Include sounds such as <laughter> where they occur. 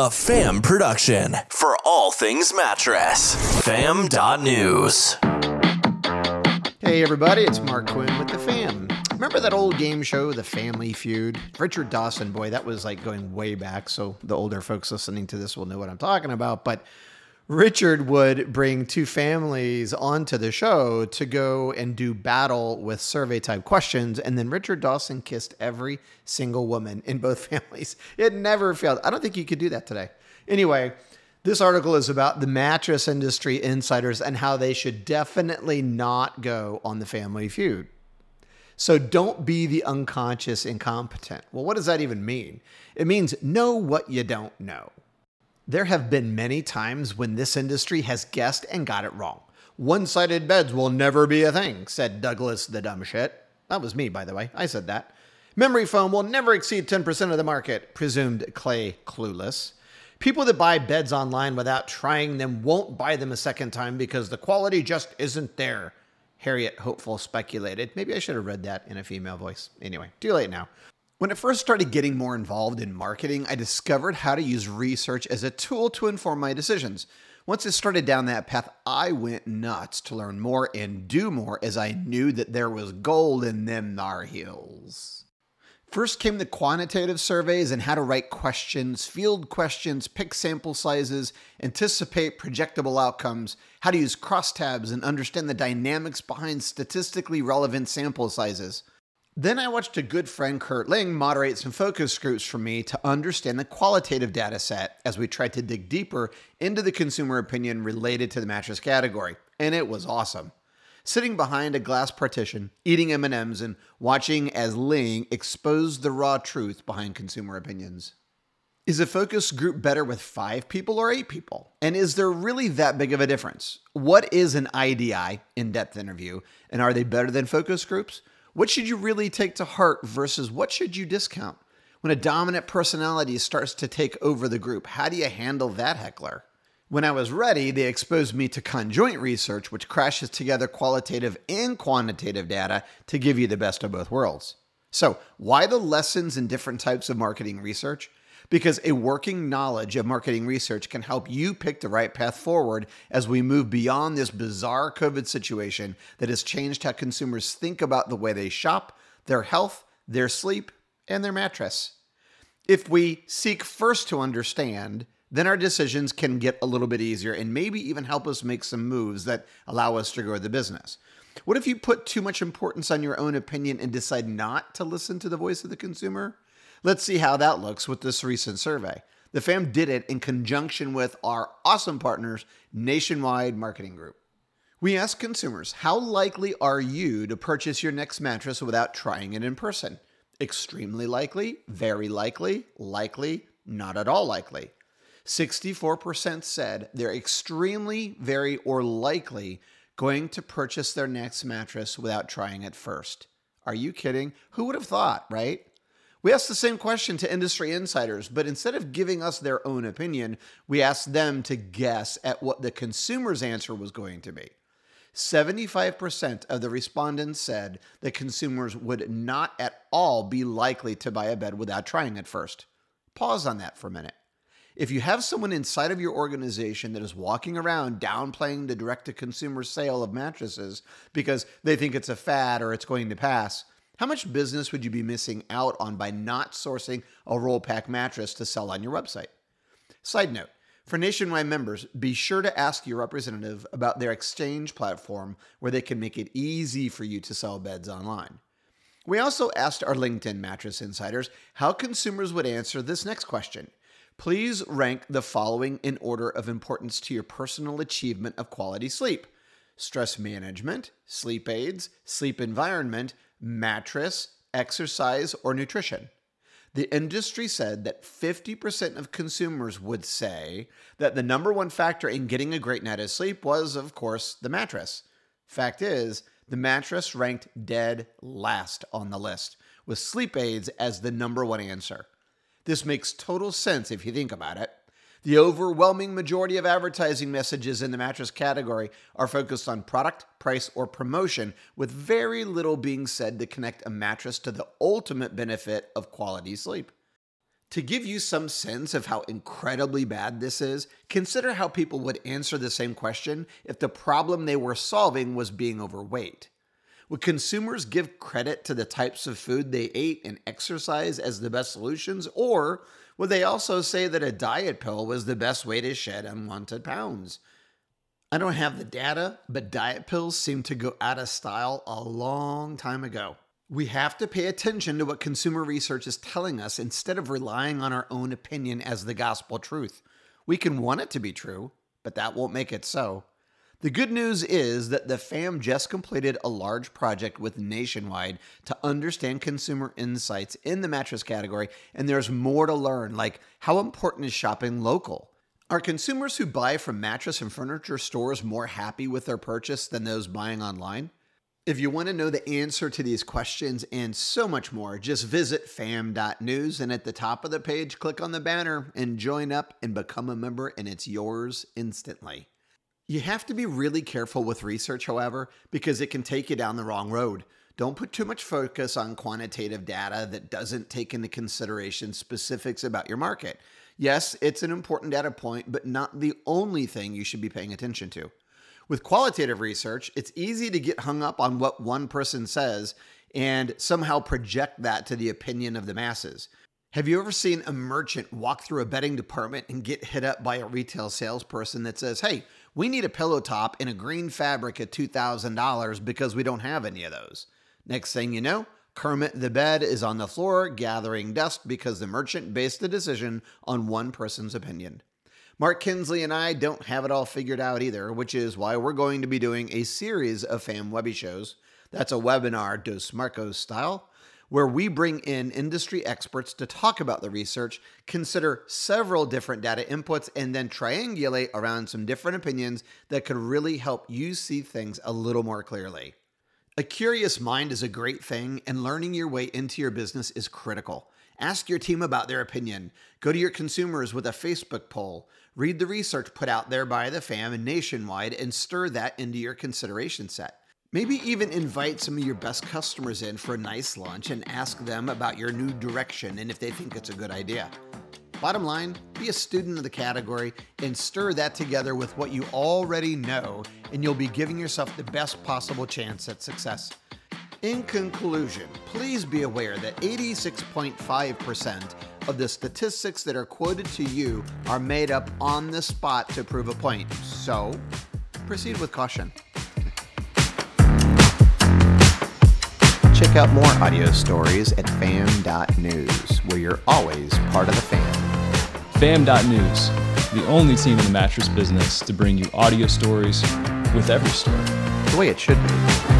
a fam production for all things mattress. Fam.news. Hey everybody, it's Mark Quinn with the fam. Remember that old game show, The Family Feud? Richard Dawson, boy, that was like going way back, so the older folks listening to this will know what I'm talking about. But Richard would bring two families onto the show to go and do battle with survey type questions. And then Richard Dawson kissed every single woman in both <laughs> families. It never failed. I don't think you could do that today. Anyway, this article is about the mattress industry insiders and how they should definitely not go on the family feud. So don't be the unconscious incompetent. Well, what does that even mean? It means know what you don't know. There have been many times when this industry has guessed and got it wrong. One sided beds will never be a thing, said Douglas the dumb shit. That was me, by the way. I said that. Memory foam will never exceed 10% of the market, presumed Clay Clueless. People that buy beds online without trying them won't buy them a second time because the quality just isn't there, Harriet Hopeful speculated. Maybe I should have read that in a female voice. Anyway, too late now. When I first started getting more involved in marketing, I discovered how to use research as a tool to inform my decisions. Once I started down that path, I went nuts to learn more and do more as I knew that there was gold in them thar hills. First came the quantitative surveys and how to write questions, field questions, pick sample sizes, anticipate projectable outcomes, how to use crosstabs and understand the dynamics behind statistically relevant sample sizes. Then I watched a good friend, Kurt Ling, moderate some focus groups for me to understand the qualitative data set as we tried to dig deeper into the consumer opinion related to the mattress category. And it was awesome sitting behind a glass partition, eating M&Ms and watching as Ling exposed the raw truth behind consumer opinions. Is a focus group better with 5 people or 8 people? And is there really that big of a difference? What is an IDI, in-depth interview, and are they better than focus groups? What should you really take to heart versus what should you discount? When a dominant personality starts to take over the group, how do you handle that heckler? When I was ready, they exposed me to conjoint research, which crashes together qualitative and quantitative data to give you the best of both worlds. So, why the lessons in different types of marketing research? Because a working knowledge of marketing research can help you pick the right path forward as we move beyond this bizarre COVID situation that has changed how consumers think about the way they shop, their health, their sleep, and their mattress. If we seek first to understand, then our decisions can get a little bit easier and maybe even help us make some moves that allow us to grow the business. What if you put too much importance on your own opinion and decide not to listen to the voice of the consumer? Let's see how that looks with this recent survey. The fam did it in conjunction with our awesome partners, Nationwide Marketing Group. We asked consumers, how likely are you to purchase your next mattress without trying it in person? Extremely likely, very likely, likely, not at all likely. 64% said they're extremely, very, or likely going to purchase their next mattress without trying it first. Are you kidding? Who would have thought, right? We asked the same question to industry insiders, but instead of giving us their own opinion, we asked them to guess at what the consumer's answer was going to be. 75% of the respondents said that consumers would not at all be likely to buy a bed without trying it first. Pause on that for a minute. If you have someone inside of your organization that is walking around downplaying the direct to consumer sale of mattresses because they think it's a fad or it's going to pass, how much business would you be missing out on by not sourcing a roll pack mattress to sell on your website? Side note for nationwide members, be sure to ask your representative about their exchange platform where they can make it easy for you to sell beds online. We also asked our LinkedIn mattress insiders how consumers would answer this next question Please rank the following in order of importance to your personal achievement of quality sleep stress management, sleep aids, sleep environment, mattress, exercise, or nutrition. The industry said that 50% of consumers would say that the number one factor in getting a great night of sleep was, of course, the mattress. Fact is, the mattress ranked dead last on the list, with sleep aids as the number one answer. This makes total sense if you think about it. The overwhelming majority of advertising messages in the mattress category are focused on product, price, or promotion, with very little being said to connect a mattress to the ultimate benefit of quality sleep. To give you some sense of how incredibly bad this is, consider how people would answer the same question if the problem they were solving was being overweight. Would consumers give credit to the types of food they ate and exercise as the best solutions, or would they also say that a diet pill was the best way to shed unwanted pounds? I don't have the data, but diet pills seem to go out of style a long time ago. We have to pay attention to what consumer research is telling us instead of relying on our own opinion as the gospel truth. We can want it to be true, but that won't make it so. The good news is that the fam just completed a large project with Nationwide to understand consumer insights in the mattress category, and there's more to learn, like how important is shopping local? Are consumers who buy from mattress and furniture stores more happy with their purchase than those buying online? If you want to know the answer to these questions and so much more, just visit fam.news and at the top of the page, click on the banner and join up and become a member, and it's yours instantly. You have to be really careful with research, however, because it can take you down the wrong road. Don't put too much focus on quantitative data that doesn't take into consideration specifics about your market. Yes, it's an important data point, but not the only thing you should be paying attention to. With qualitative research, it's easy to get hung up on what one person says and somehow project that to the opinion of the masses. Have you ever seen a merchant walk through a bedding department and get hit up by a retail salesperson that says, Hey, we need a pillow top in a green fabric at $2,000 because we don't have any of those? Next thing you know, Kermit the bed is on the floor gathering dust because the merchant based the decision on one person's opinion. Mark Kinsley and I don't have it all figured out either, which is why we're going to be doing a series of Fam Webby shows. That's a webinar Dos Marcos style, where we bring in industry experts to talk about the research, consider several different data inputs, and then triangulate around some different opinions that could really help you see things a little more clearly. A curious mind is a great thing, and learning your way into your business is critical. Ask your team about their opinion. Go to your consumers with a Facebook poll. Read the research put out there by the fam and nationwide and stir that into your consideration set. Maybe even invite some of your best customers in for a nice lunch and ask them about your new direction and if they think it's a good idea. Bottom line, be a student of the category and stir that together with what you already know, and you'll be giving yourself the best possible chance at success. In conclusion, please be aware that 86.5% of the statistics that are quoted to you are made up on the spot to prove a point. So, proceed with caution. Check out more audio stories at fam.news, where you're always part of the fam. Fam.news, the only team in the mattress business to bring you audio stories with every story. The way it should be.